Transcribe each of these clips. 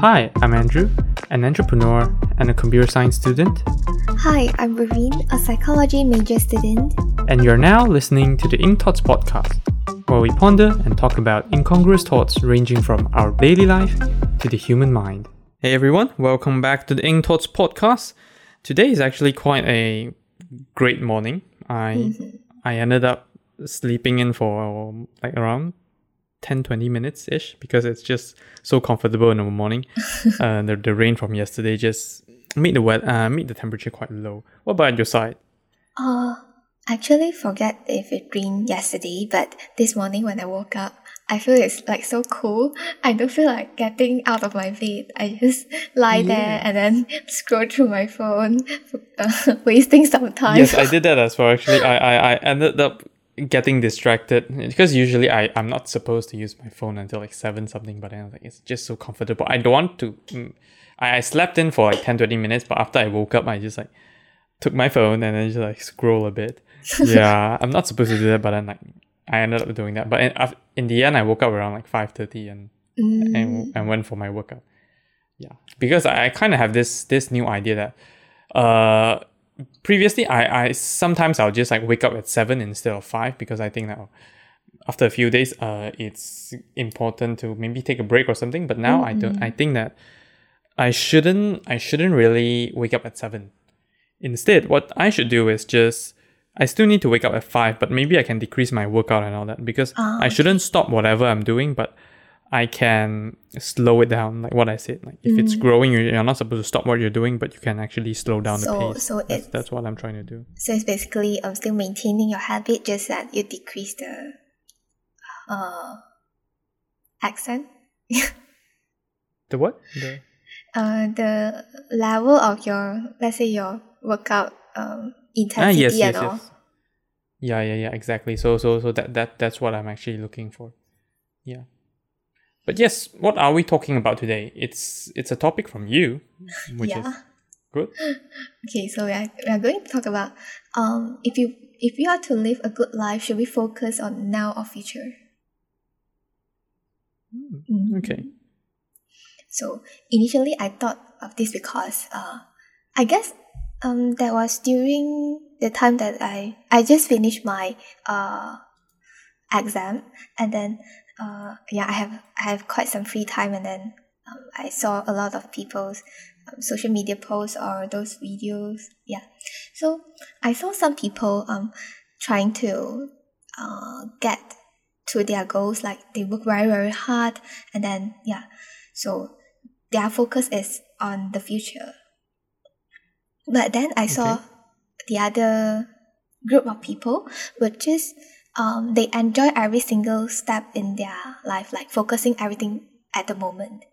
Hi, I'm Andrew, an entrepreneur and a computer science student, Hi, I'm Raveen, a psychology major student. and you're now listening to the Ink Thoughts podcast, where we ponder and talk about incongruous thoughts ranging from our daily life to the human mind. Hey everyone, welcome back to the Ink Thoughts podcast. Today is actually quite a great morning. I mm-hmm. I ended up sleeping in for like around 10 20 minutes ish because it's just so comfortable in the morning. uh, the, the rain from yesterday just made the wet, uh, made the temperature quite low. What about your side? Uh, actually forget if it rained yesterday, but this morning when I woke up, I feel it's like so cool. I don't feel like getting out of my bed. I just lie there and then scroll through my phone, uh, wasting some time. Yes, I did that as well. Actually, I, I, I ended up getting distracted because usually I, I'm not supposed to use my phone until like 7 something, but then I was like, it's just so comfortable. I don't want to. mm, I, I slept in for like 10 20 minutes, but after I woke up, I just like took my phone and then just like scroll a bit. Yeah, I'm not supposed to do that, but then like I ended up doing that. But in, in the end, I woke up around like 5:30 and Mm, and, and went for my workout. Yeah, because I, I kind of have this this new idea that uh previously I I sometimes I'll just like wake up at seven instead of five because I think that oh, after a few days uh it's important to maybe take a break or something. But now I don't. I think that I shouldn't I shouldn't really wake up at seven. Instead, what I should do is just I still need to wake up at five, but maybe I can decrease my workout and all that because Ah, I shouldn't stop whatever I'm doing, but I can slow it down, like what I said. Like if it's growing, you- you're not supposed to stop what you're doing, but you can actually slow down the pace. so that's, it's- that's what I'm trying to do. so it's basically um, still maintaining your habit, just that you decrease the uh, accent. The what? The uh, the level of your let's say your workout um, ah intensity yes yes and all. yes. Yeah yeah yeah exactly. So so so that that that's what I'm actually looking for. Yeah. But yes, what are we talking about today? It's it's a topic from you, which is good. Okay, so we are, we are going to talk about um if you if you are to live a good life, should we focus on now or future? Mhm. Okay. So initially, I thought of this because uh, I guess um that was during the time that I I just finished my uh exam and then uh yeah I have I have quite some free time and then um, I saw a lot of people's um, social media posts or those videos. Yeah. So I saw some people um trying to uh get to their goals like they work very very hard and then yeah. So their focus is on the future. But then I saw the other group of people would just um they enjoy every single step in their life, like focusing everything at the moment.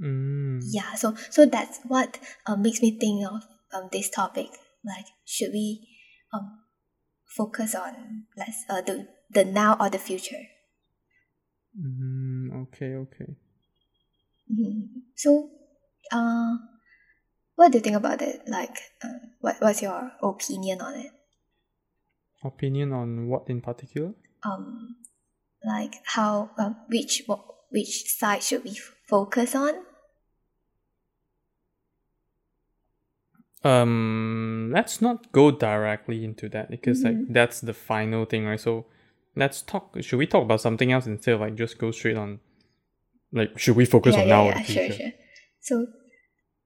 Mm. Yeah, so so that's what uh, makes me think of um this topic. Like, should we um focus on let's uh the the now or the future? Mm, okay okay. Mhm. So, uh, what do you think about it? Like, uh, what what's your opinion on it? Opinion on what in particular? Um, like how um, which which side should we focus on? Um, let's not go directly into that because like that's the final thing, right? So let's talk. Should we talk about something else instead of like just go straight on? Like, should we focus on now or the sure, sure. So,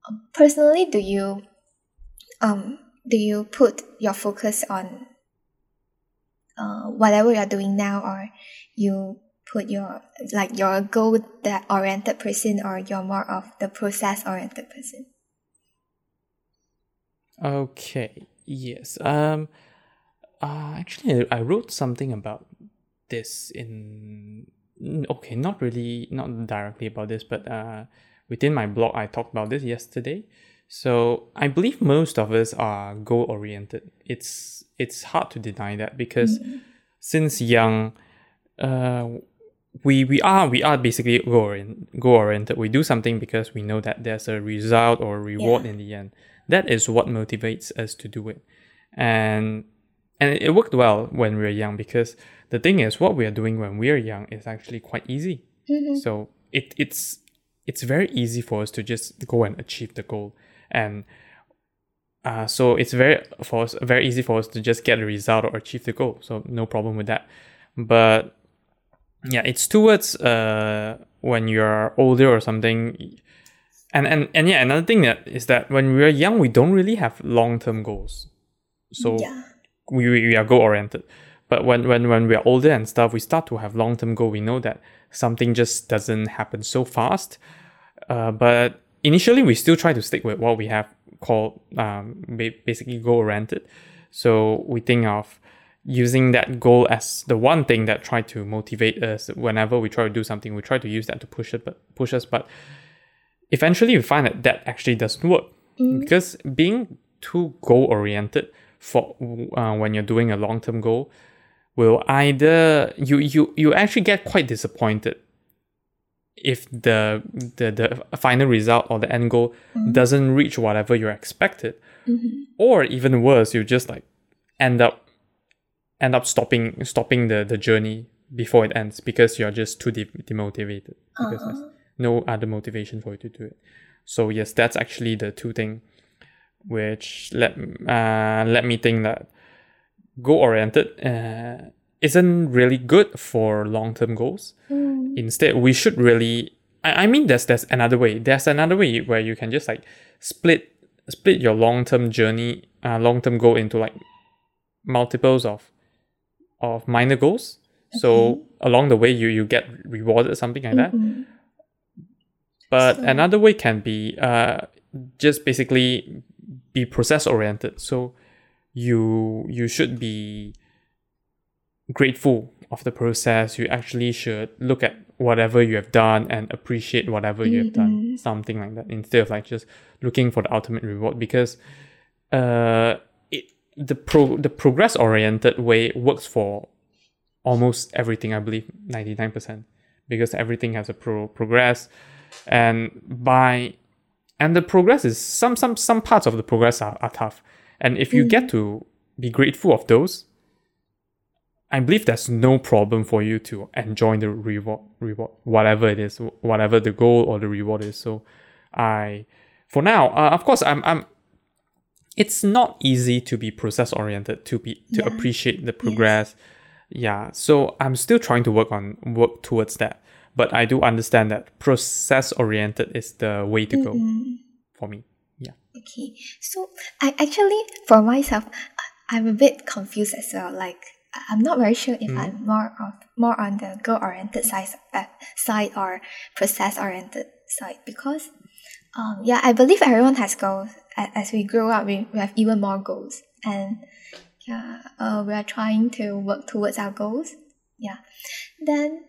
um, personally, do you um do you put your focus on uh whatever you're doing now, or you put your like your goal that oriented person, or you're more of the process oriented person? Okay. Yes. Um. Uh, actually, I wrote something about this in. Okay, not really, not directly about this, but uh, within my blog, I talked about this yesterday. So I believe most of us are goal oriented. It's it's hard to deny that because since young, uh, we we are we are basically goal oriented. We do something because we know that there's a result or reward Yeah. in the end. That is what motivates us to do it, and and it worked well when we were young because the thing is what we are doing when we are young is actually quite easy. Mhm. So it it's it's very easy for us to just go and achieve the goal and uh, so it's very for us very easy for us to just get the result or achieve the goal. So no problem with that. But yeah it's towards uh when you're older or something. And and and yeah another thing that is that when we're young we don't really have long-term goals. So Yeah. we, we we are goal oriented but when when when we're older and stuff we start to have long-term goal. We know that something just doesn't happen so fast. Uh, but initially we still try to stick with what we have called um, basically goal oriented. So we think of using that goal as the one thing that try to motivate us whenever we try to do something we try to use that to push it but push us but eventually we find that that actually doesn't work. Because being too goal oriented for uh, when you're doing a long term goal will either you you you actually get quite disappointed if the the the final result or the end goal doesn't reach whatever you expected. Or even worse you just like end up end up stopping stopping the the journey before it ends because you're just too de- demotivated because there's no other motivation for you to do it. So yes that's actually the two thing which let uh let me think that goal oriented uh, isn't really good for long term goals instead we should really I, I mean there's there's another way. There's another way where you can just like split split your long term journey uh, long term goal into like multiples of of minor goals. So along the way you you get rewarded something like that. But So- another way can be uh just basically be process oriented so you you should be grateful of the process you actually should look at whatever you have done and appreciate whatever you have done. Something like that instead of like just looking for the ultimate reward. Because uh it the pro the progress oriented way works for almost everything i believe 99% because everything has a pro progress. And by and the progress is some some some parts of the progress are, are tough. And if you get to be grateful of those i believe there's no problem for you to enjoy the reward reward whatever it is whatever the goal or the reward is. So i for now uh, of course i'm i'm it's not easy to be process oriented to be to Yeah. appreciate the progress. Yeah so i'm still trying to work on work towards that. But i do understand that process oriented is the way to go for me. Yeah. Okay, so I actually, for myself, I'm a bit confused as well. Like, I'm not very sure if I'm more of more on the goal oriented side uh, side or process oriented side because, um, yeah, I believe everyone has goals. As we grow up, we, we have even more goals, and yeah, uh, we are trying to work towards our goals. Yeah, then,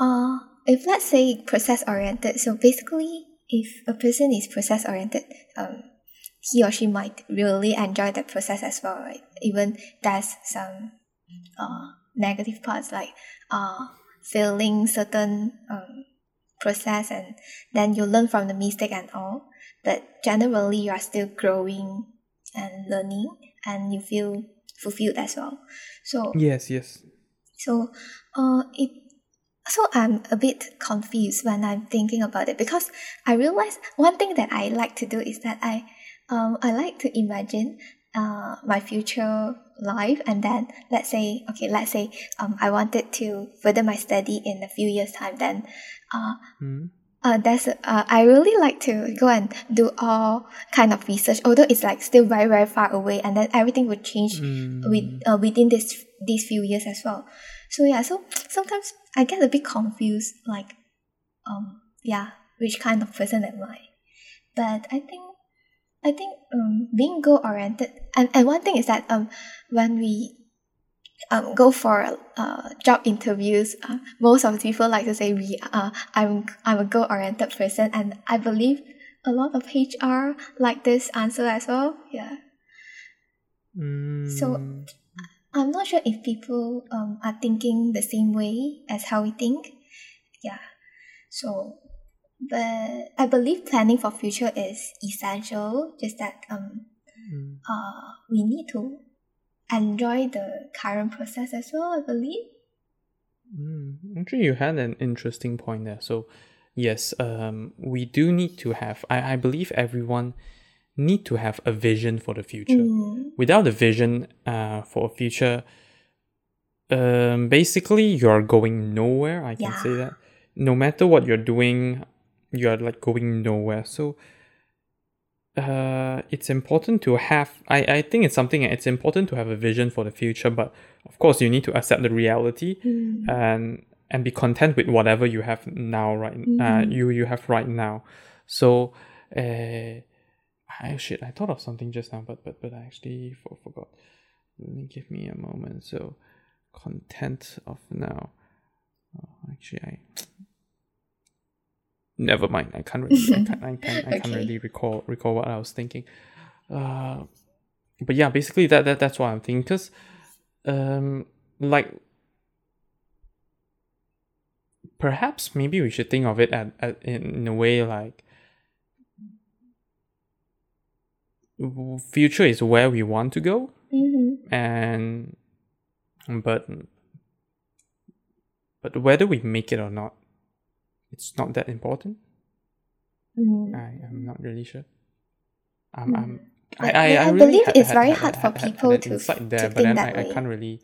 uh, if let's say process oriented, so basically, if a person is process oriented, um, he or she might really enjoy the process as well, right? Even does some uh, negative parts like uh, failing certain um, process and then you learn from the mistake and all. But generally, you are still growing and learning and you feel fulfilled as well. So yes yes so, uh, it. So I'm a bit confused when I'm thinking about it because I realize one thing that I like to do is that I, um, I like to imagine, uh, my future life and then let's say okay let's say um I wanted to further my study in a few years time then, uh, Hmm. uh, that's uh, I really like to go and do all kind of research, although it's like still very very far away, and then everything would change with uh, within this these few years as well. So yeah, so sometimes I get a bit confused, like, um, yeah, which kind of person am I? But I think, I think um being goal oriented, and and one thing is that um when we um, go for uh, job interviews, uh, most of the people like to say we uh, I'm I'm a goal oriented person, and I believe a lot of HR like this answer as well. Yeah, So- Mm, I'm not sure if people um, are thinking the same way as how we think. Yeah, so but I believe planning for future is essential. Just that um mm. uh we need to enjoy the current process as well. I believe. Mm, actually, you had an interesting point there. So, yes, um, we do need to have. I, I believe everyone need to have a vision for the future. Mm. Without a vision uh, for a future, um, basically you're going nowhere. I can say that. No matter what you're doing, you're like going nowhere. So, uh, it's important to have. I I think it's something. It's important to have a vision for the future, but of course you need to accept the reality Mm. and and be content with whatever you have now right uh, Mhm. you you have right now so uh I shit I thought of something just now but but but I actually for, forgot Let me give me a moment so content of now oh, actually I never mind I can't really I can't, I can't, I can't Okay. really recall recall what I was thinking uh but yeah basically that, that that's what I'm thinking because um like perhaps maybe we should think of it at, at in, in a way like future is where we want to go Mm-hmm. and but but whether we make it or not it's not that important Mm. i am not really sure i'm, Mm. I'm I, I, I, I really believe had- it's had- very had- hard for people to- insight to there, but think then that I, I can't really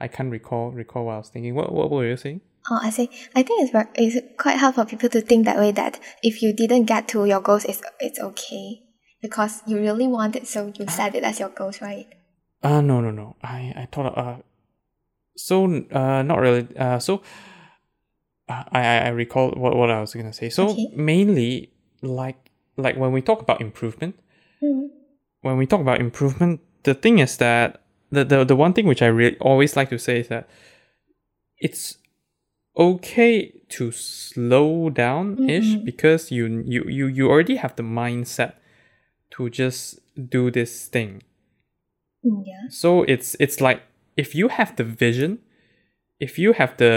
I can't recall recall what I was thinking. What what were you saying? Oh, I see. I think it's very, it's quite hard for people to think that way. That if you didn't get to your goals, it's it's okay because you really want it, so you set it as your goals, right? Uh no no no. I I thought uh so uh not really uh so I I I recall what what I was gonna say. So Okay. mainly like like when we talk about improvement, Mm. when we talk about improvement, the thing is that the the, the one thing which I really always like to say is that it's okay to slow down ish Mhm. because you you you you already have the mindset to just do this thing. Mm, yeah. So it's it's like if you have the vision, if you have the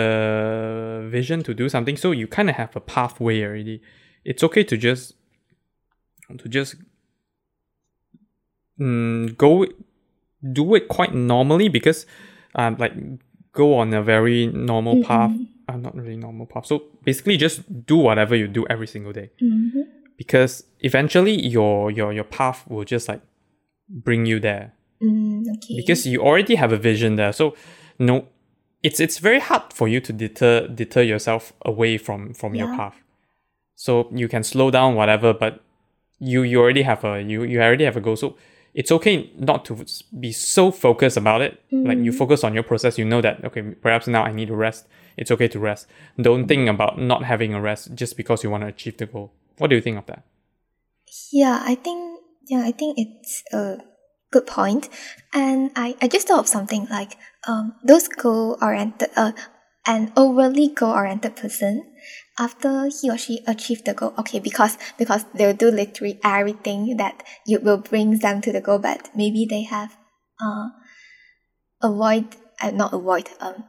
vision to do something, so you kind of have a pathway already. It's okay to just to just mm, go do it quite normally because um like go on a very normal path. Mhm. Uh, not really normal path. So basically, just do whatever you do every single day Mhm. because eventually your your your path will just like bring you there Mm, okay. because you already have a vision there. So no, it's it's very hard for you to deter deter yourself away from from your path. So you can slow down whatever, but you you already have a you you already have a goal. So it's okay not to be so focused about it. Like you Mm. focus on your process. You know that okay, perhaps now I need to rest. It's okay to rest. Don't think about not having a rest just because you want to achieve the goal. What do you think of that? Yeah, I think yeah, I think it's a good point. And I, I just thought of something like um those goal oriented uh an overly goal oriented person after he or she achieve the goal okay because because they'll do literally everything that you will bring them to the goal but maybe they have uh avoid uh, not avoid um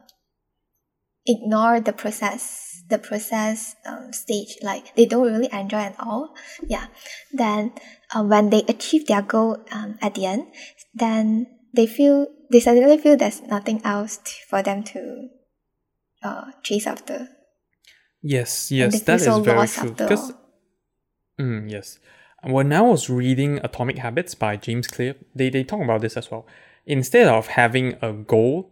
ignore the process the process um, stage like they don't really enjoy at all yeah. Then uh, when they achieve their goal um, at the end then they feel they suddenly feel there's nothing else t- for them to uh, chase after Yes, yes, that feel is very true. Because. Mm, yes. When I was reading Atomic Habits by James Clear, they, they talk about this as well. Instead of having a goal,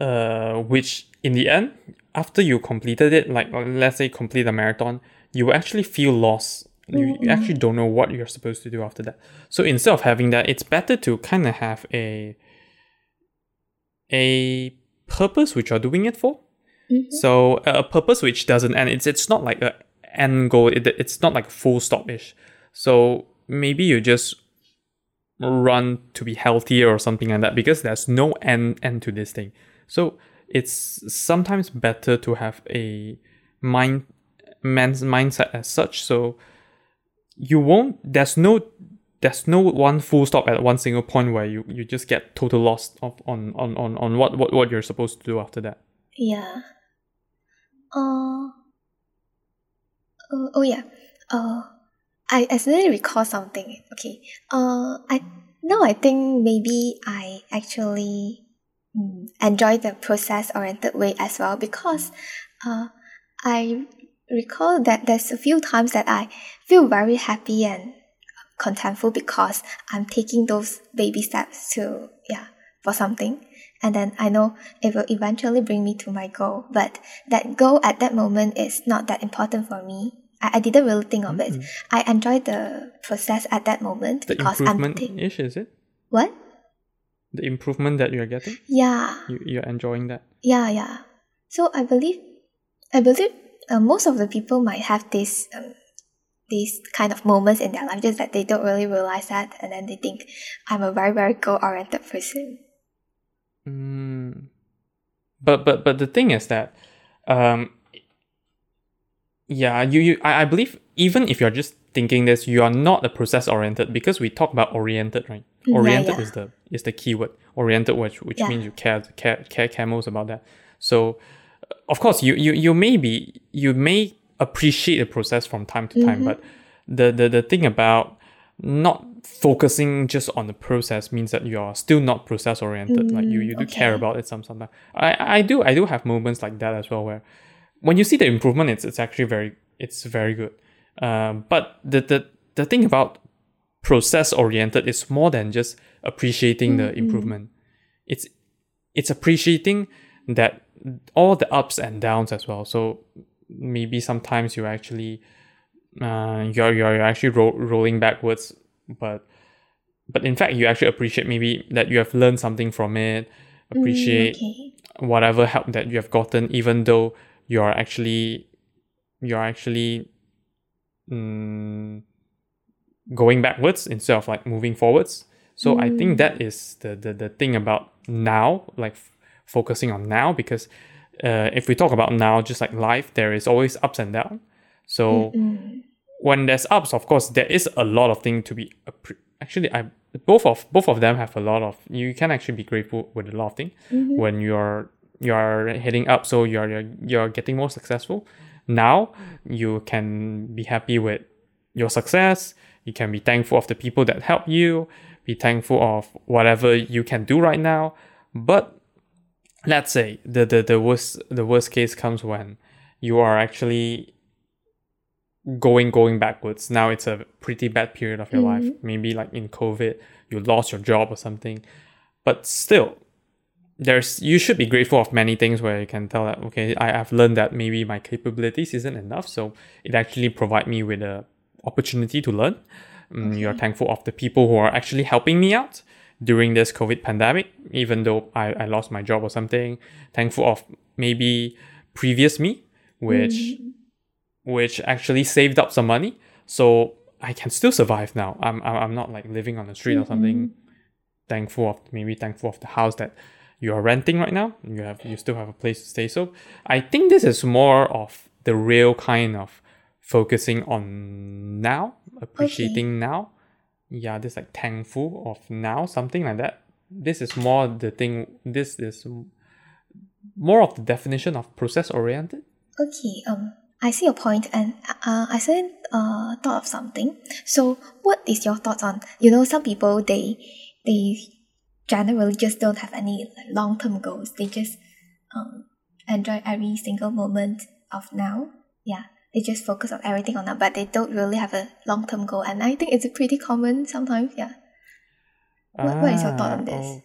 uh, which in the end, after you completed it, like let's say complete a marathon, you actually feel lost. You, you actually don't know what you're supposed to do after that. So instead of having that, it's better to kind of have a a purpose which you're doing it for. Mhm. So a purpose which doesn't end. It's it's not like a end goal. It, it's not like full stop ish. So maybe you just run to be healthier or something like that because there's no end end to this thing. So it's sometimes better to have a mind man's mindset as such. So you won't. There's no. There's no one full stop at one single point where you, you just get total lost of on, on, on, on what, what, what you're supposed to do after that. Yeah. Uh, oh, oh yeah. Uh, I, suddenly recall something. Okay. Uh, I now I think maybe I actually mm, enjoy the process oriented way as well because uh, I recall that there's a few times that I feel very happy and contentful because I'm taking those baby steps to yeah for something and then I know it will eventually bring me to my goal but that goal at that moment is not that important for me I, I didn't really think of Mm-hmm. it I enjoyed the process at that moment The because I'm improvement ta- ish, is it? what The improvement that you're getting? yeah You, you're enjoying that? Yeah, yeah. So I believe, I believe uh, most of the people might have this, um, these kind of moments in their life, just that they don't really realize that, and then they think I'm a very very goal oriented person. Mm. But but but the thing is that, um, yeah, you you I, I believe even if you're just thinking this, you are not a process oriented because we talk about oriented, right? Mm, yeah, Oriented yeah. is the is the keyword. Oriented, which which Yeah. means you care care care care most about that. So, of course, you you you may be you may appreciate the process from time to time, Mhm. but the the the thing about not focusing just on the process means that you are still not process oriented. like you, Mm, you do care about it some sometimes. I, I do I do have moments like that as well where when you see the improvement it's it's actually very it's very good. Um, but the, the the thing about process oriented is more than just appreciating the improvement. It's it's appreciating that all the ups and downs as well. So maybe sometimes you're actually uh, you're you're actually ro- rolling backwards, but but in fact you actually appreciate maybe that you have learned something from it. Appreciate Mm, okay. whatever help that you have gotten, even though you're actually you're actually mm, going backwards instead of like moving forwards. So I think that is the, the the thing about now, like focusing on now, because uh, if we talk about now, just like life, there is always ups and downs. So Mm, when there's ups, of course, there is a lot of thing to be appre- actually. I both of both of them have a lot of. You can actually be grateful with a lot of things mhm. when you're you're heading up. So you're you're, you're getting more successful. Now you can be happy with your success. You can be thankful of the people that help you. Be thankful of whatever you can do right now. But let's say the the, the worst the worst case comes when you are actually going going backwards. Now it's a pretty bad period of your life. Maybe like in covid you lost your job or something. But still there's you should be grateful of many things where you can tell that okay I, i've learned that maybe my capabilities isn't enough. So it actually provide me with a opportunity to learn. Mm, you're thankful of the people who are actually helping me out during this covid pandemic even though I, I lost my job or something thankful of maybe previous me which mm-hmm. which actually saved up some money. So i can still survive now. I'm i'm, I'm not like living on the street or something. Mm-hmm. Thankful of maybe thankful of the house that you are renting right now. You have you still have a place to stay. So i think this is more of the real kind of focusing on now appreciating now yeah this like thankful of now something like that this is more the thing this is more of the definition of process oriented Okay, um, I see your point, and uh, I suddenly uh, thought of something. So, what is your thoughts on? You know, some people they they generally just don't have any long term goals. They just um enjoy every single moment of now. Yeah, they just focus on everything on now, but they don't really have a long term goal. And I think it's pretty common sometimes. Yeah. What- what is your thought on this? Ah,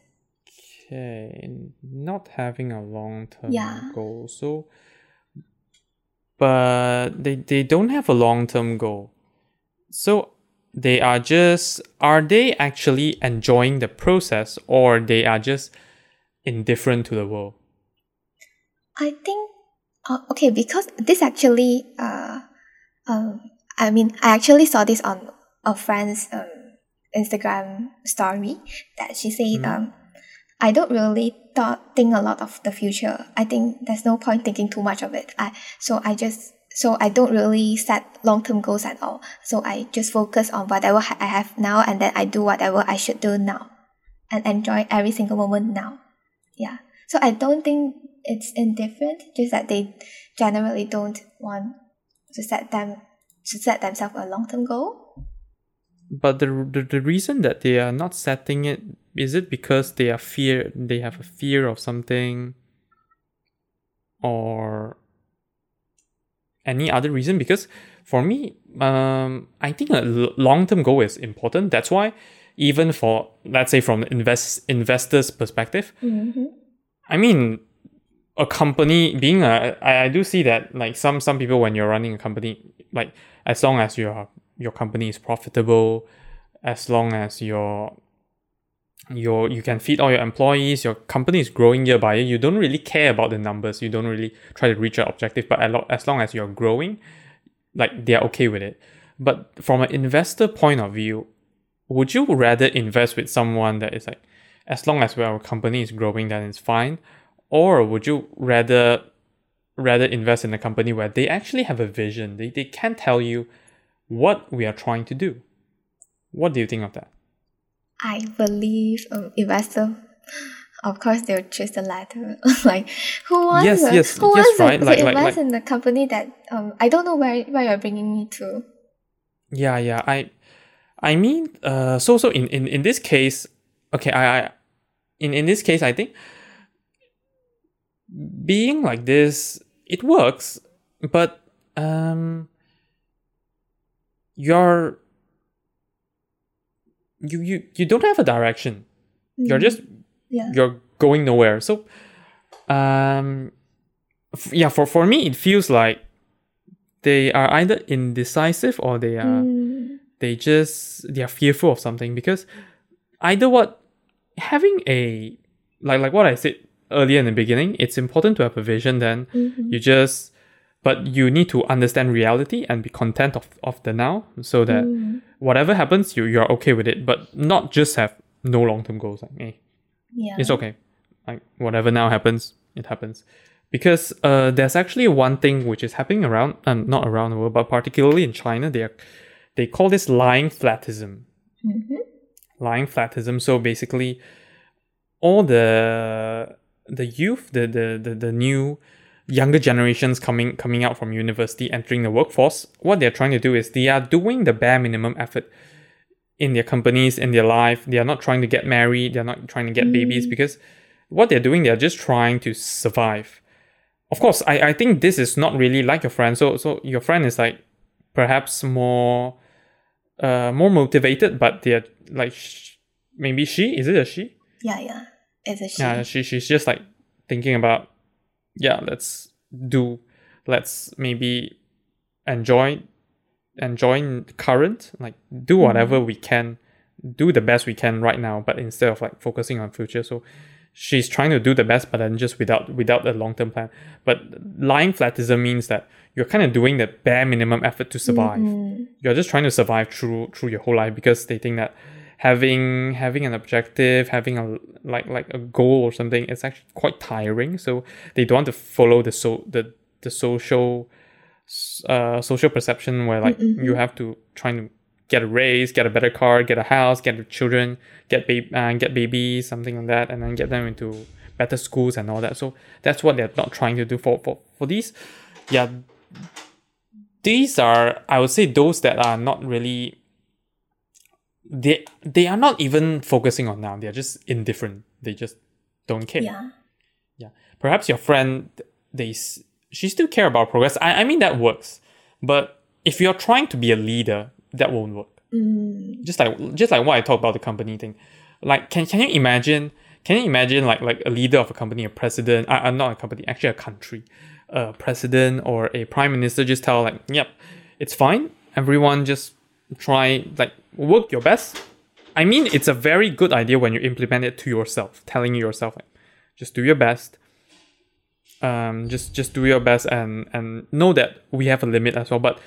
Okay, not having a long term Yeah. goal. So, but they they don't have a long term goal. So they are just are they actually enjoying the process or they are just indifferent to the world? I think uh, okay because this actually uh um I mean I actually saw this on a friend's um Instagram story that she said um I don't really thought think a lot of the future. I think there's no point thinking too much of it. I so I just so I don't really set long term goals at all. So I just focus on whatever I have now and then I do whatever I should do now and enjoy every single moment now. Yeah. So I don't think it's indifferent, just that they generally don't want to set them to set themselves a long term goal. But the, the the reason that they are not setting it is it because they are fear they have a fear of something or any other reason because for me um i think a long-term goal is important that's why even for let's say from invest investors perspective Mm-hmm. i mean a company being a I, I do see that like some some people when you're running a company like as long as your your company is profitable as long as your your you can feed all your employees your company is growing year by year you don't really care about the numbers you don't really try to reach your objective but as lo- as long as you're growing like they're okay with it. But from an investor point of view would you rather invest with someone that is like as long as our company is growing then it's fine or would you rather rather invest in a company where they actually have a vision they, they can tell you what we are trying to do what do you think of that I believe um, investor, of course, they'll choose the latter. like, who wants Yes, to, yes, who yes, wants right, to, like- like- invest like- in the company that um I don't know where where you're bringing me to. Yeah, yeah. I I mean, uh so so in in, in this case, okay, I, I in, in this case I think being like this, it works, but um you're you you you don't have a direction. You're Mm, just yeah. you're going nowhere. So, um, f- yeah, for for me, it feels like they are either indecisive or they are Mm, they just they are fearful of something because either what having a like like what I said earlier in the beginning, it's important to have a vision. Then mhm. you just but you need to understand reality and be content of, of the now so that Mm, whatever happens you you're okay with it but not just have no long-term goals like hey yeah. it's okay. Like whatever now happens, it happens. Because uh, there's actually one thing which is happening around, um, not around the world, but particularly in China. They are, they call this lying flatism. Mhm. Lying flatism. So basically, all the the youth, the the the, the new younger generations coming coming out from university, entering the workforce, what they're trying to do is they are doing the bare minimum effort in their companies, in their life. They are not trying to get married. They're not trying to get babies because what they're doing, they're just trying to survive. Of course, I, I think this is not really like your friend. So so your friend is like perhaps more uh more motivated, but they're like sh- maybe she is it a she? Yeah, yeah. It's a she. Yeah, she she's just like thinking about yeah, let's do let's maybe enjoy enjoy current, like do whatever we can, do the best we can right now, but instead of like focusing on future. So she's trying to do the best, but then just without without a long term plan. But lying flatism means that you're kind of doing the bare minimum effort to survive Mhm. you're just trying to survive through through your whole life because they think that having having an objective having a like like a goal or something it's actually quite tiring. So they don't want to follow the so the the social uh social perception where like Mm-mm. you have to try to get a raise get a better car get a house get children get baby uh, get babies something like that and then get them into better schools and all that. So that's what they're not trying to do for for, for these. Yeah. These are i would say those that are not really they they are not even focusing on now. They're just indifferent. They just don't care. Yeah. yeah. Perhaps your friend they she still care about progress. I, I mean that works. But if you're trying to be a leader that won't work. Mm, just like just like what I talked about the company thing. Like can can you imagine can you imagine like like a leader of a company, a president, I uh, not a company, actually a country, a president or a prime minister just tell like, yep, it's fine. Everyone just try like work your best. I mean, it's a very good idea when you implement it to yourself, telling yourself like, just do your best. Um, just just do your best and and know that we have a limit as well. But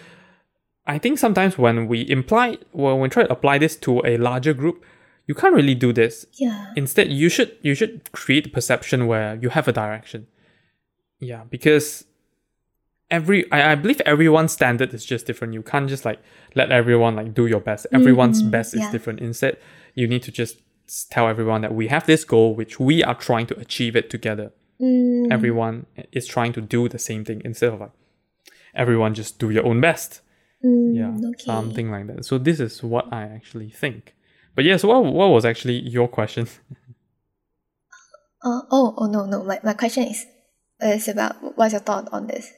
I think sometimes when we imply when we try to apply this to a larger group, you can't really do this. yeah. Instead, you should you should create a perception where you have a direction. Yeah, because every I, I believe everyone's standard is just different. You can't just like let everyone like do your best. Everyone's Mhm, best is yeah. different. Instead, you need to just tell everyone that we have this goal which we are trying to achieve it together. Mm, Everyone is trying to do the same thing instead of like everyone just do your own best mm, yeah Okay. something like that so this is what i actually think but yes what, what was actually your question Uh, oh, oh no, no. My, my question is is about what's your thought on this?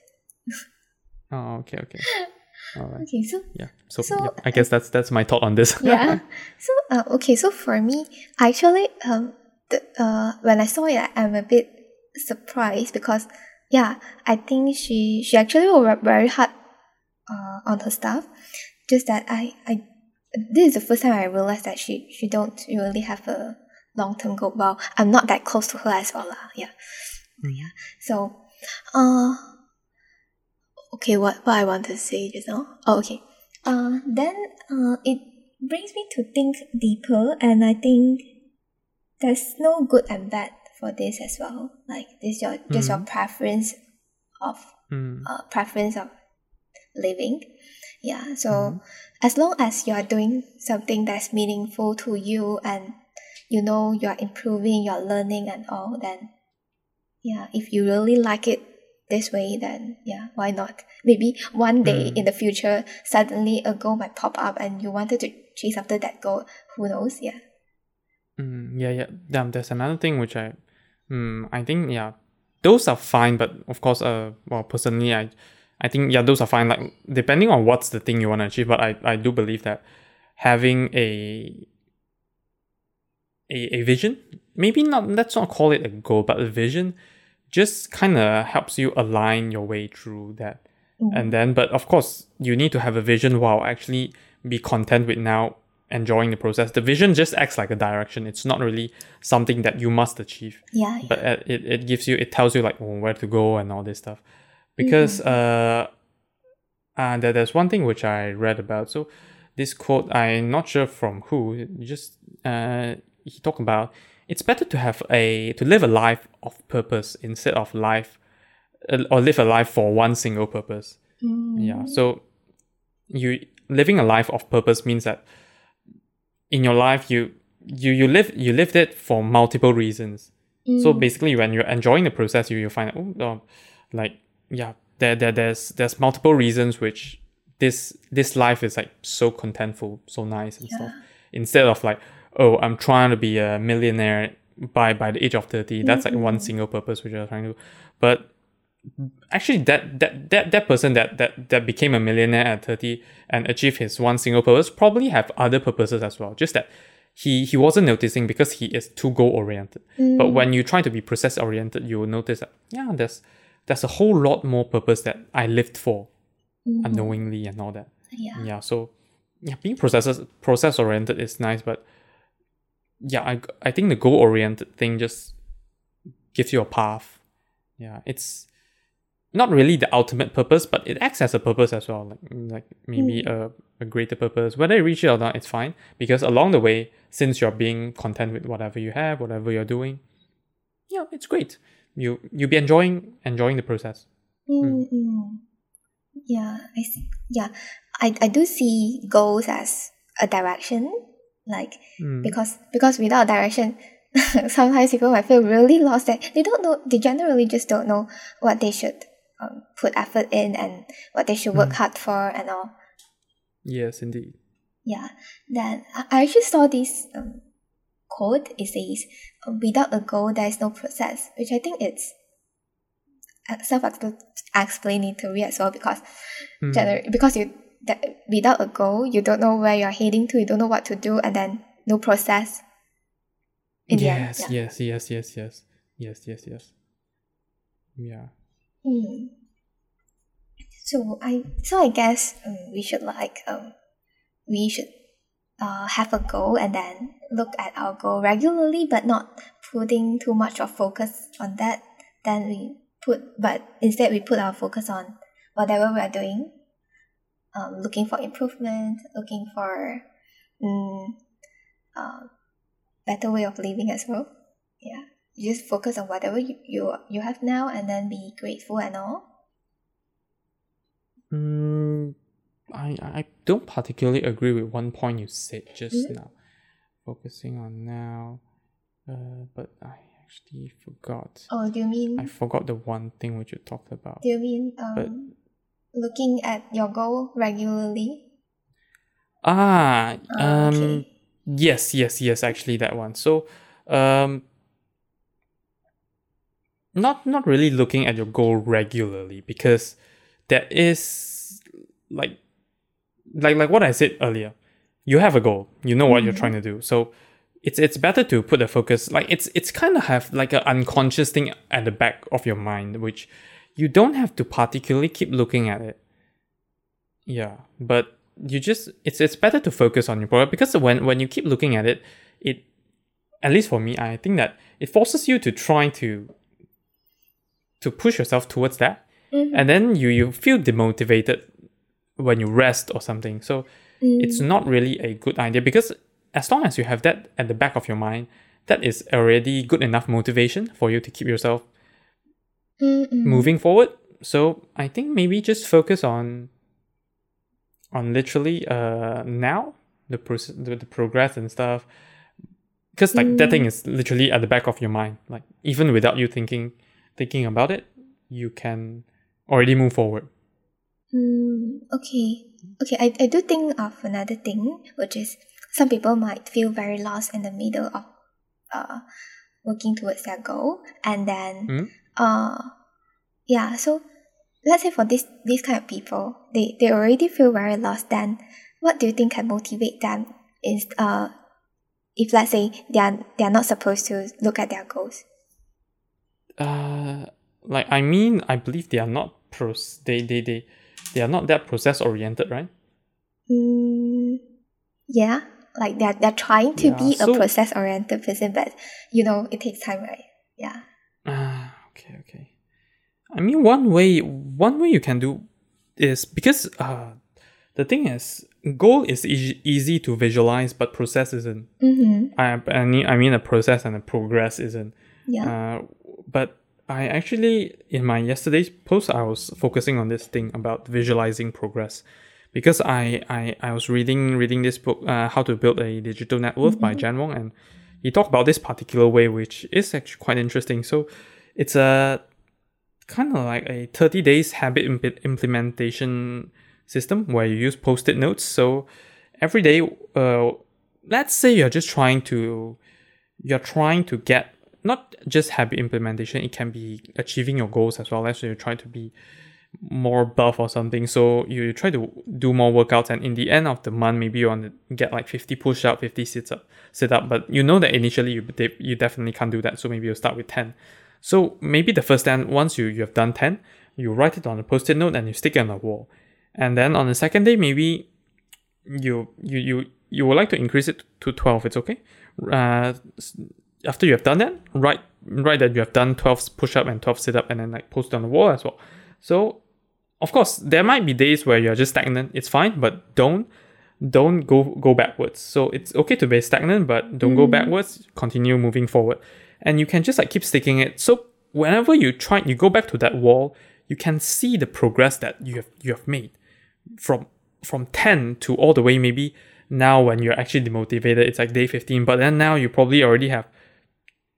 Oh, okay, okay. Right. Okay, so Yeah. So, So, yeah, I guess that's that's my thought on this. yeah. so uh, okay, so for me, actually, um, the, uh, when I saw it, I'm a bit surprised because yeah, I think she she actually worked very hard uh, on her stuff. Just that I I this is the first time I realized that she she don't really have a long term goal. Well, I'm not that close to her as well, lah. Yeah, yeah. So, uh, okay, what what I want to say just now? Oh, okay. Uh, then uh, it brings me to think deeper, and I think there's no good and bad for this as well. Like this, your just your preference of Mm, uh, preference of living. Yeah. So as long as you are doing something that's meaningful to you, and you know you're improving, you're learning, and all, then yeah, if you really like it this way, then yeah, why not? Maybe one day Mm. in the future, suddenly a goal might pop up, and you wanted to chase after that goal. Who knows? Yeah. mm, yeah, yeah. Damn, there's another thing which I, mm, I think yeah, those are fine. But of course, uh, well, personally, I, I think yeah, those are fine. Like depending on what's the thing you want to achieve. But I, I do believe that having a, a, a vision, maybe not. Let's not call it a goal, but a vision, just kind of helps you align your way through that. And then, but of course, you need to have a vision while actually be content with now enjoying the process. The vision just acts like a direction. It's not really something that you must achieve, Yeah. yeah. but uh, it, it gives you, it tells you like oh, where to go and all this stuff. Because uh, uh, there, there's one thing which I read about. So this quote, I'm not sure from who, just uh, he talked about it's better to have a to live a life of purpose instead of life uh, or live a life for one single purpose. Yeah. So you living a life of purpose means that in your life you you you live you lived it for multiple reasons. So basically, when you're enjoying the process, you you find oh, um, like yeah, there, there there's there's multiple reasons which this this life is like so contentful, so nice and stuff. Instead of like oh, I'm trying to be a millionaire by by the age of thirty. That's like one mm-hmm. single purpose which you're trying to. But actually that that that that person that that that became a millionaire at 30 and achieved his one single purpose probably have other purposes as well just that he he wasn't noticing because he is too goal oriented but when mm. you try to be process oriented you will notice that yeah there's there's a whole lot more purpose that i lived for mm-hmm. unknowingly and all that Yeah. yeah so yeah being process process oriented is nice but yeah i i think the goal oriented thing just gives you a path. Yeah it's not really the ultimate purpose but it acts as a purpose as well. Like mm, like maybe hmm. a, a greater purpose. Whether you reach it or not it's fine. Because along the way since you're being content with whatever you have whatever you're doing yeah it's great. You you'll be enjoying enjoying the process. Mm-mm. Yeah, I see. yeah, I, I do see goals as a direction, like Mm. because because without direction, sometimes people might feel really lost. That they don't know. They generally just don't know what they should um, put effort in and what they should work hard for and all. yes indeed Yeah. Then I I actually saw this um, quote. It says, "Without a goal, there is no process," which I think it's uh, self-explanatory as well because Mm. gener- because you that without a goal, you don't know where you're heading to. You don't know what to do, and then no process. In the end, yes yeah. yes yes yes yes yes yes yes yeah Mm. So I so I guess um, we should like um we should uh have a goal and then look at our goal regularly, but not putting too much of focus on that. Then we put, but instead we put our focus on whatever we are doing. Um, looking for improvement, looking for mm, uh, better way of living as well. Yeah you just focus on whatever you, you you have now and then be grateful and all. Mm, I I don't particularly agree with one point you said just Mhm. now. Focusing on now, uh, but I actually forgot. Oh, do you mean I forgot the one thing which you talked about. do you mean um but- looking at your goal regularly? Ah, Ah, um, okay. yes, yes, yes. Actually, that one. So, um, not not really looking at your goal regularly because there is like like like what I said earlier. You have a goal. You know what you're trying to do. So it's it's better to put the focus like it's it's kind of have like an unconscious thing at the back of your mind, which you don't have to particularly keep looking at it. Yeah, but you just it's it's better to focus on your product because when when you keep looking at it, it at least for me, I think that it forces you to try to to push yourself towards that, Mhm. and then you you feel demotivated when you rest or something. So it's not really a good idea because as long as you have that at the back of your mind, that is already good enough motivation for you to keep yourself Mm-mm. moving forward. So I think maybe just focus on on literally uh now the process the, the progress and stuff because like that thing is literally at the back of your mind like even without you thinking thinking about it you can already move forward Mm, okay. Okay, I, I do think of another thing, which is some people might feel very lost in the middle of uh, working towards their goal. And then, Mm. Uh, yeah, so let's say for this, these kind of people, they, they already feel very lost. Then what do you think can motivate them is, uh, if let's say they are, they are not supposed to look at their goals? uh like i mean i believe they are not pros they they they, they are not that process oriented right Mm, yeah, like they're they're trying to Yeah, be so- a process oriented person, but you know it takes time, right? Yeah. Okay, okay. I mean, one way, one way you can do is because uh, the thing is, goal is easy, easy to visualize, but process isn't. Mm-hmm. I, I mean, I mean, a process and a progress isn't. Yeah. Uh, but I actually, in my yesterday's post, I was focusing on this thing about visualizing progress, because I I, I was reading reading this book, uh, How to Build a Digital Net Worth by Jan Wong, and he talked about this particular way, which is actually quite interesting. So it's a kind of like a 30 days habit imp- implementation system where you use post-it notes. So every day, uh, let's say you're just trying to you're trying to get not just habit implementation, it can be achieving your goals as well. Let's you're trying to be more buff or something. So you try to do more workouts, and in the end of the month, maybe you want to get like 50 push up, 50 sit up, sit up. But you know that initially you you definitely can't do that. So maybe you start with 10. So maybe the first 10, once you, you have done 10, you write it on a post-it note and you stick it on the wall. And then on the second day, maybe you you you you would like to increase it to 12. It's okay. Uh, after you have done that, write write that you have done 12 push up and 12 sit up, and then like post it on the wall as well. So of course, there might be days where you're just stagnant. It's fine, but don't don't go go backwards. So it's okay to be stagnant, but don't go backwards. Continue moving forward, and you can just like keep sticking it. So whenever you try, you go back to that wall, you can see the progress that you have you have made. From from 10 to all the way maybe now when you're actually demotivated it's like day 15 but then now you probably already have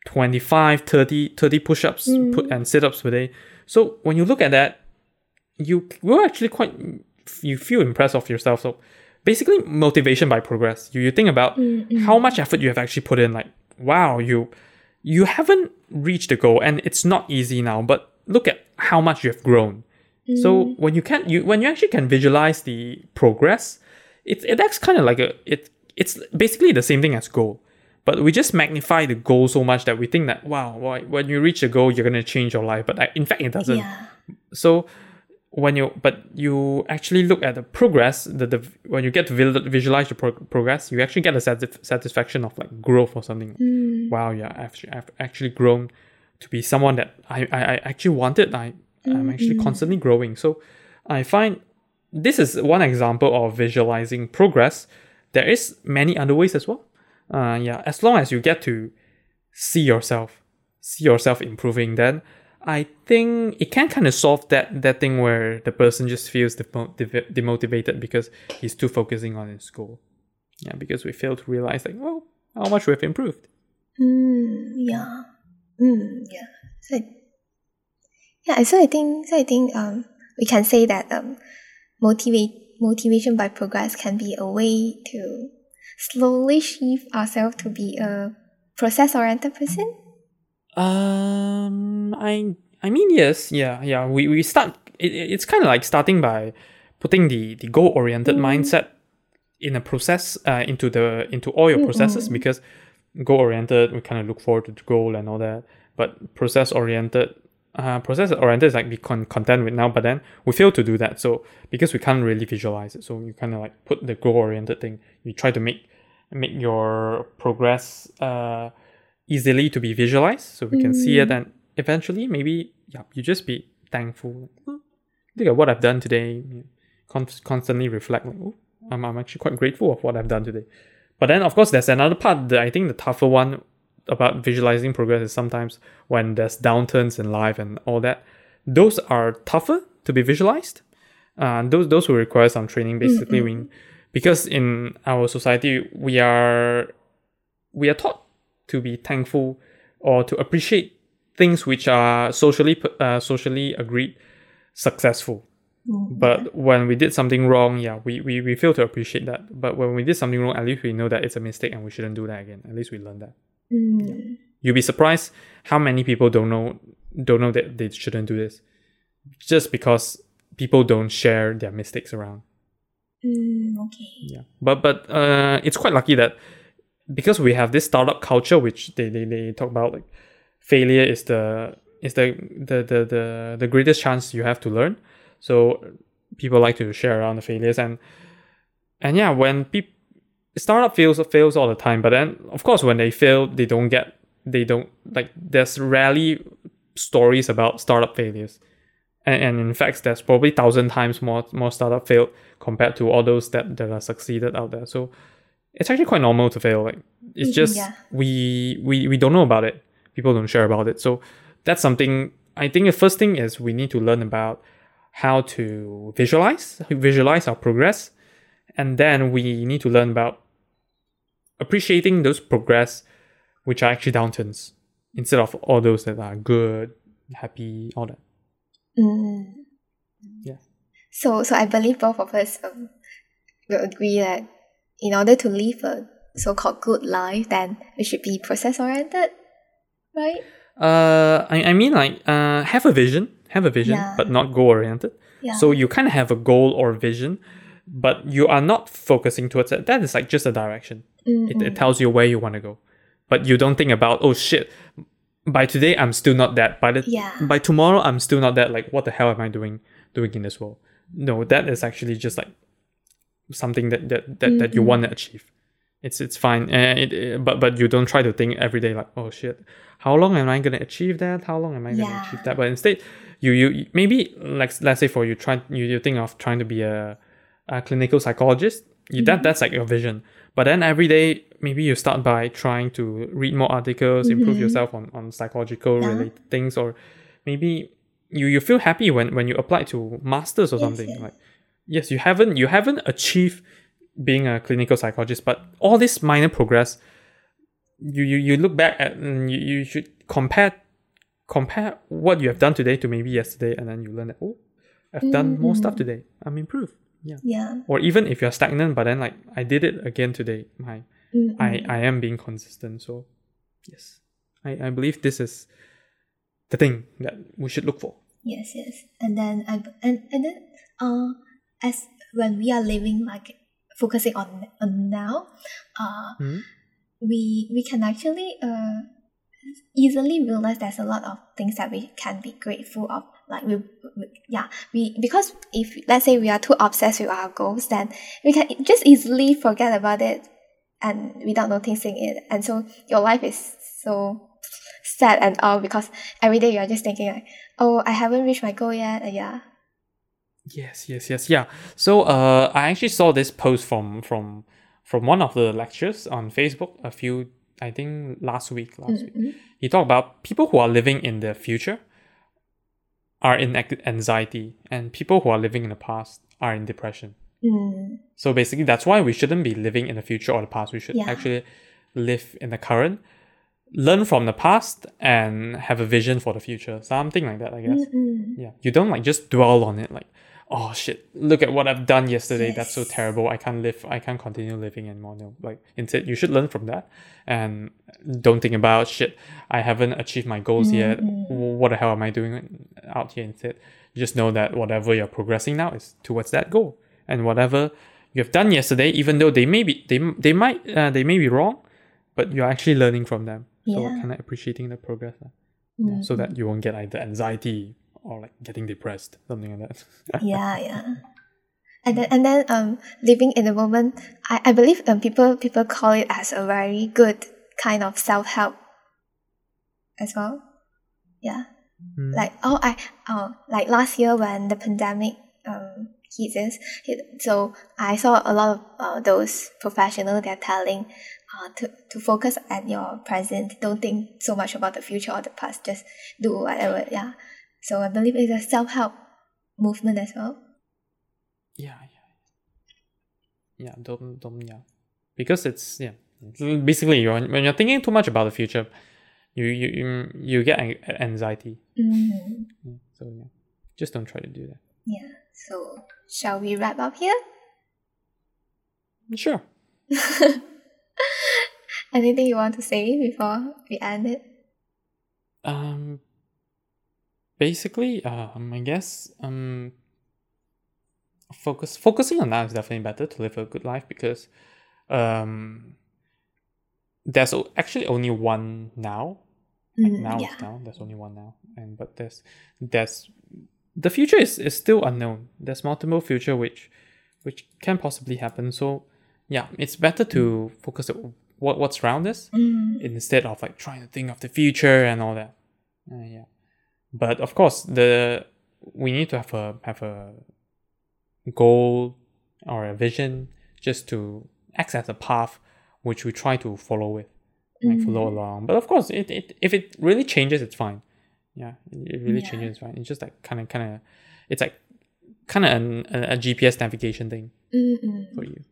25 30 30 push-ups mm. put and sit-ups per day. So when you look at that you will actually quite you feel impressed of yourself. So basically motivation by progress. You, you think about how much effort you have actually put in like wow you you haven't reached the goal and it's not easy now but look at how much you have grown. So when you can you when you actually can visualize the progress it's it acts kind of like a it it's basically the same thing as goal. But we just magnify the goal so much that we think that wow when you reach the goal you're going to change your life but uh, in fact it doesn't. Yeah. so when you but you actually look at the progress the, the when you get to visualize your pro- progress you actually get a satisf- satisfaction of like growth or something. Mm. wow yeah I've, actually- I've actually grown to be someone that I, I, I actually wanted. I, I'm actually constantly growing. So I find this is one example of visualizing progress. There is many other ways as well. Uh, yeah as long as you get to see yourself see yourself improving then i think it can kind of solve that that thing where the person just feels demo- demotivated because he's too focusing on his goal yeah because we fail to realize like well how much we've improved Mm, yeah. Mm, yeah. So, yeah. So I think. So I think. Um, we can say that um, motivate motivation by progress can be a way to slowly shift ourselves to be a process oriented person. Um, I I mean yes, yeah, yeah. We we start it, it- it's kind of like starting by putting the the goal oriented mindset in a process uh, into the into all your processes because goal oriented we kind of look forward to the goal and all that. But process oriented uh, process oriented is like be con- content with now but then we fail to do that. So because we can't really visualize it. So you kind of like put the goal oriented thing. You try to make make your progress uh, easily to be visualized so we can see it and eventually maybe yeah you just be thankful. "Oh, look at what i've done today. Con- constantly reflect like oh I'm, I'm actually quite grateful of what i've done today. But then of course there's another part that i think the tougher one about visualizing progress is sometimes when there's downturns in life and all that. Those are tougher to be visualized. Uh, those those will require some training basically we, because in our society we are we are taught to be thankful or to appreciate things which are socially uh, socially agreed successful. But when we did something wrong yeah we, we we fail to appreciate that. But when we did something wrong at least we know that it's a mistake and we shouldn't do that again. At least we learn that. Mm. you'll be surprised how many people don't know don't know that they shouldn't do this just because people don't share their mistakes around. Mm, okay. yeah. But but uh it's quite lucky that because we have this startup culture which they they, they talk about like failure is the is the the, the the the greatest chance you have to learn. So people like to share around the failures and and yeah when people startup fails fails all the time but then of course when they fail they don't get they don't like there's rarely stories about startup failures. And, and in fact there's probably thousand times more more startup failed compared to all those that, that are succeeded out there. So it's actually quite normal to fail like it's Mhm, just yeah. we we we don't know about it people don't share about it so that's something i think the first thing is we need to learn about how to visualize visualize our progress and then we need to learn about appreciating those progress which are actually downturns instead of all those that are good happy all that Mm. Yeah. So, so I believe both of us um, will agree that in order to live a so-called good life, then we should be process-oriented, right? uh i, I mean like uh have a vision have a vision Yeah. but not goal oriented Yeah. so you kind of have a goal or vision but you are not focusing towards it that is like just a direction Mm, it, it tells you where you want to go but you don't think about oh shit by today i'm still not that by the Yeah. by tomorrow i'm still not that like what the hell am i doing doing in this world no that is actually just like something that that that, that you mm-hmm. want to achieve. It's it's fine and it, it- but but you don't try to think every day like oh shit. How long am i going to achieve that? How long am i going to achieve that? But instead you you maybe like let's say for you try you, you think of trying to be a, a clinical psychologist you, that mm-hmm. that's like your vision. But then every day maybe you start by trying to read more articles improve mm-hmm. yourself on, on psychological Yeah. related things or maybe you you feel happy when when you apply to masters or something yes. like yes you haven't you haven't achieved being a clinical psychologist but all this minor progress you you, you look back at and you, you should compare compare what you have done today to maybe yesterday and then you learn that oh i've done more stuff today i'm improved yeah Yeah. or even if you're stagnant but then like i did it again today my Mm, I, I am being consistent. So, yes, I, I believe this is the thing that we should look for. Yes, yes. And then I and and then uh as when we are living like focusing on, on now, uh Mhm. we we can actually uh easily realize there's a lot of things that we can be grateful of. Like we, we yeah, we because if let's say we are too obsessed with our goals, then we can just easily forget about it and without noticing it. And so your life is so sad and all because every day you are just thinking like, oh, I haven't reached my goal yet. Uh, yeah. Yes, yes, yes, yeah. So, uh, I actually saw this post from from from one of the lectures on Facebook a few, I think last week. Last week, Mhm. he talked about people who are living in the future are in anxiety, and people who are living in the past are in depression. Mm, So basically, that's why we shouldn't be living in the future or the past. We should Yeah. actually live in the current, learn from the past, and have a vision for the future. Something like that, I guess. mm, mm. Yeah, you don't like just dwell on it. Like, oh shit, look at what I've done yesterday. That's so terrible. I can't live. I can't continue living anymore. No, like instead, you should learn from that and don't think about shit. I haven't achieved my goals yet. Mm-hmm. What the hell am I doing out here? Instead, you just know that whatever you're progressing now is towards that goal, and whatever you have done yesterday, even though they may be they they might uh, they may be wrong, but you're actually learning from them. So Yeah. kind of appreciating the progress, lah. Yeah, so that you won't get either anxiety or like getting depressed, something like that. yeah yeah. And then and then um living in the moment i, I believe um, people people call it as a very good kind of self-help as well. Yeah. Mm. like oh i oh like last year when the pandemic um hit, so i saw a lot of uh, those professionals they're telling uh, to, to focus at your present. Don't think so much about the future or the past. Just do whatever yeah so i believe it's a self-help movement as well yeah, yeah, yeah. Don't, don't, yeah, because it's yeah. Basically, you're, when you're thinking too much about the future, you you you, you get an- anxiety. Mhm. So yeah, just don't try to do that. Yeah. So, shall we wrap up here? Sure. Anything you want to say before we end it? Um. Basically, um, I guess um. Focus focusing on that is definitely better to live a good life because, um. There's actually only one now. Like Mm, now yeah. is now there's only one now. And but there's there's the future is, is still unknown. There's multiple future which which can possibly happen. So yeah it's better to focus on what what's around us Mm, instead of like trying to think of the future and all that. Uh, yeah but of course the we need to have a have a goal or a vision just to access a path which we try to follow with like follow along. But of course, it, it if it really changes, it's fine. Yeah, it really Yeah. changes, it's fine. It's just like kind of kind of, it's like kind of an, a, a GPS navigation thing mm, mm. for you.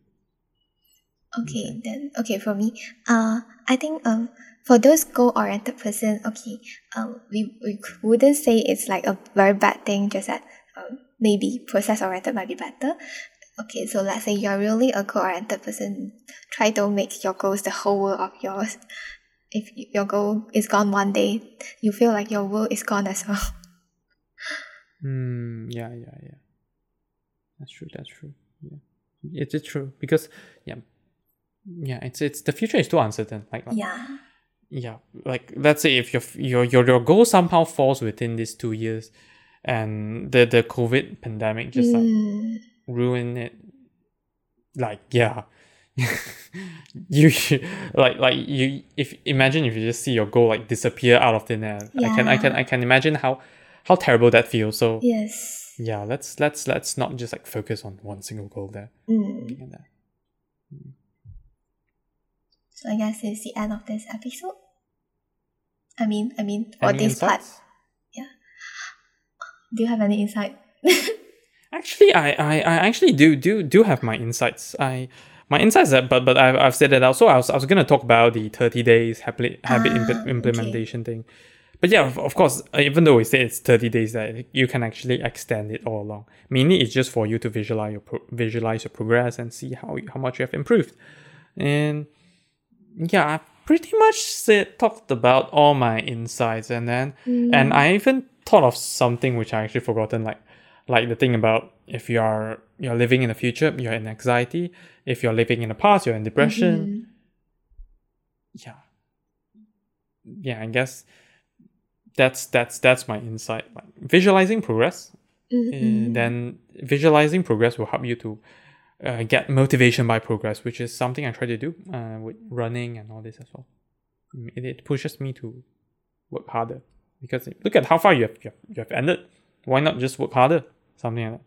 Okay, then okay for me. Uh, I think um for those goal oriented person, okay, um we, we wouldn't say it's like a very bad thing. Just that um maybe process oriented might be better. Okay, so let's say you're really a goal oriented person. Try to make your goals the whole world of yours. If your goal is gone one day, you feel like your world is gone as well. Hmm. Yeah. Yeah. Yeah. That's true. That's true. Yeah. It's it's true because yeah, yeah. It's it's the future is too uncertain. Like, Yeah. Yeah like let's say if your your your, your goal somehow falls within these two years and the the covid pandemic just like Mm, ruin it like yeah you like like you if imagine if you just see your goal like disappear out of thin air i can i can i can imagine how how terrible that feels so yes. yeah let's let's let's not just like focus on one single goal there Mm. Looking at that. So I guess it's the end of this episode. I mean, I mean, for Any this part, insights? do you have any insight? Actually, I, I, I actually do do do have my insights. I my insights that but but I've, I've said it out. So I was I was gonna talk about the thirty days habit habit Ah, imp- okay. implementation thing. But yeah, of, of course, uh, even though we say it's thirty days, that you can actually extend it all along. Mainly, it's just for you to visualize your pro- visualize your progress and see how how much you have improved. And yeah, I pretty much said talked about all my insights, and then and I even thought of something which I actually forgotten, like like the thing about if you're you're living in the future, you're in anxiety. If you're living in the past, you're in depression. Yeah, yeah. I guess that's that's that's my insight. Like visualizing progress, Mm-hmm. and then visualizing progress will help you to uh, get motivation by progress, which is something I try to do uh, with running and all this as well. Mm, It, it pushes me to work harder because look at how far you have you have, you have ended. Why not just work harder? Something like that.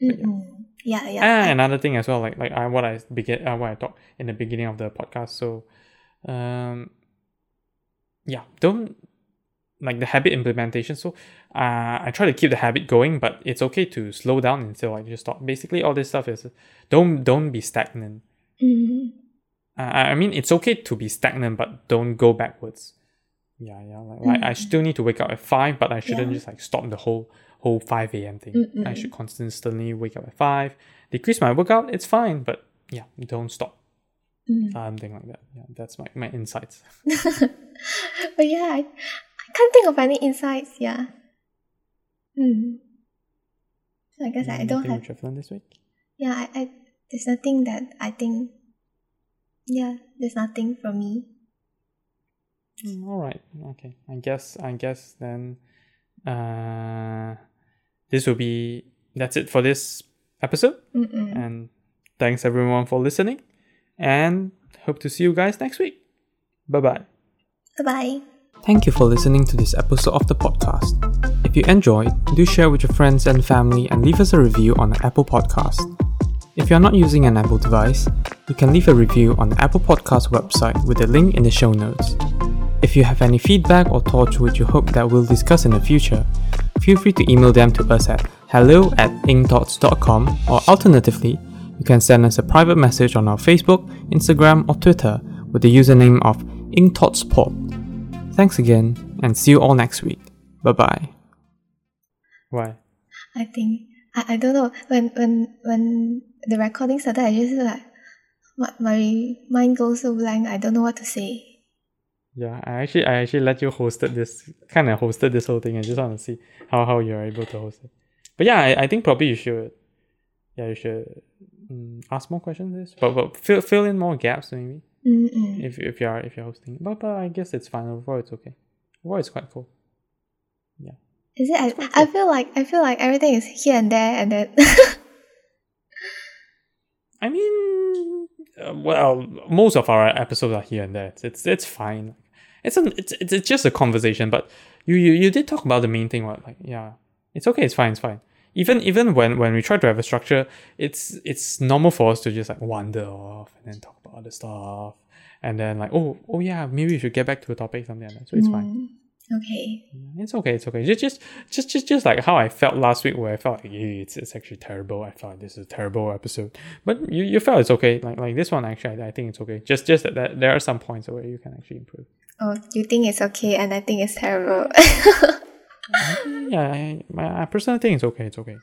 Mm-mm. Yeah, yeah. And I- another thing as well, like like I what I begin uh, what I talked in the beginning of the podcast. So, um, yeah, don't like the habit implementation. So, uh, I try to keep the habit going, but it's okay to slow down until like just stop. Basically, all this stuff is don't don't be stagnant. Mm, Uh, I I mean, it's okay to be stagnant, but don't go backwards. Yeah, yeah. Like, like I still need to wake up at five, but I shouldn't Yeah. just like stop the whole whole 5 a.m. thing. I Mm-mm. should constantly wake up at 5, decrease my workout, it's fine, but yeah, don't stop. Mm. Something like that. Yeah, that's my, my insights. but yeah, I, I can't think of any insights. Yeah. Mm. So I guess I don't have. this week. Yeah, I, I there's nothing that I think. Yeah, there's nothing for me. Mm, all right. Okay. I guess. I guess then. Uh, this will be. That's it for this episode. Mm-mm. And thanks everyone for listening. And hope to see you guys next week. Bye bye. Bye bye. Thank you for listening to this episode of the podcast. If you enjoyed, do share with your friends and family and leave us a review on the Apple Podcast. If you're not using an Apple device, you can leave a review on the Apple Podcast website with a link in the show notes. If you have any feedback or thoughts which you hope that we'll discuss in the future, feel free to email them to us at hello at ingthoughts.com or alternatively, you can send us a private message on our Facebook, Instagram, or Twitter with the username of ingthoughtspod. Thanks again, and see you all next week. Bye bye. Why? I think I, I don't know when when when the recording started. I just like my, my mind goes so blank. I don't know what to say. Yeah, I actually I actually let you hosted this kind of hosted this whole thing. I just want to see how how you're able to host it. But yeah, I, I think probably you should. Yeah, you should mm, ask more questions. This, but but fill fill in more gaps maybe Mm-mm. if if you are if you're hosting. But but I guess it's fine. Overall, it's okay. Overall, it's quite cool. Yeah. Is it? I, I feel like I feel like everything is here and there, and then I mean, uh, well, most of our episodes are here and there. It's it's, it's fine. It's an it's, it's it's just a conversation. But you, you you did talk about the main thing. What like yeah, it's okay. It's fine. It's fine. Even even when when we try to have a structure, it's it's normal for us to just like wander off and then talk about other stuff, and then like oh oh yeah, maybe we should get back to a topic something like that. So it's fine. Mm, Okay. It's okay. It's okay. Just, just, just, just, just like how I felt last week, where I felt like "Yeah, it's, it's actually terrible. I felt like this is a terrible episode, but you, you felt it's okay. Like, like this one, actually, I, I think it's okay. Just, just that, that there are some points where you can actually improve. Oh, you think it's okay, and I think it's terrible. yeah, I, my, I personally think it's okay. It's okay.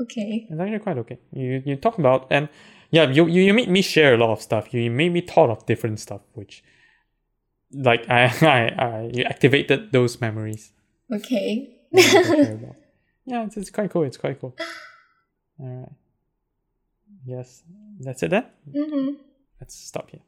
okay. It's actually quite okay. You, you talk about and yeah, you, you, you made me share a lot of stuff. You, you made me thought of different stuff, which, like, I, I, I you activated those memories. Okay. Yeah, to share about. yeah, it's, it's quite cool. It's quite cool. All right. Yes, that's it then. Mm-hmm. Let's stop here.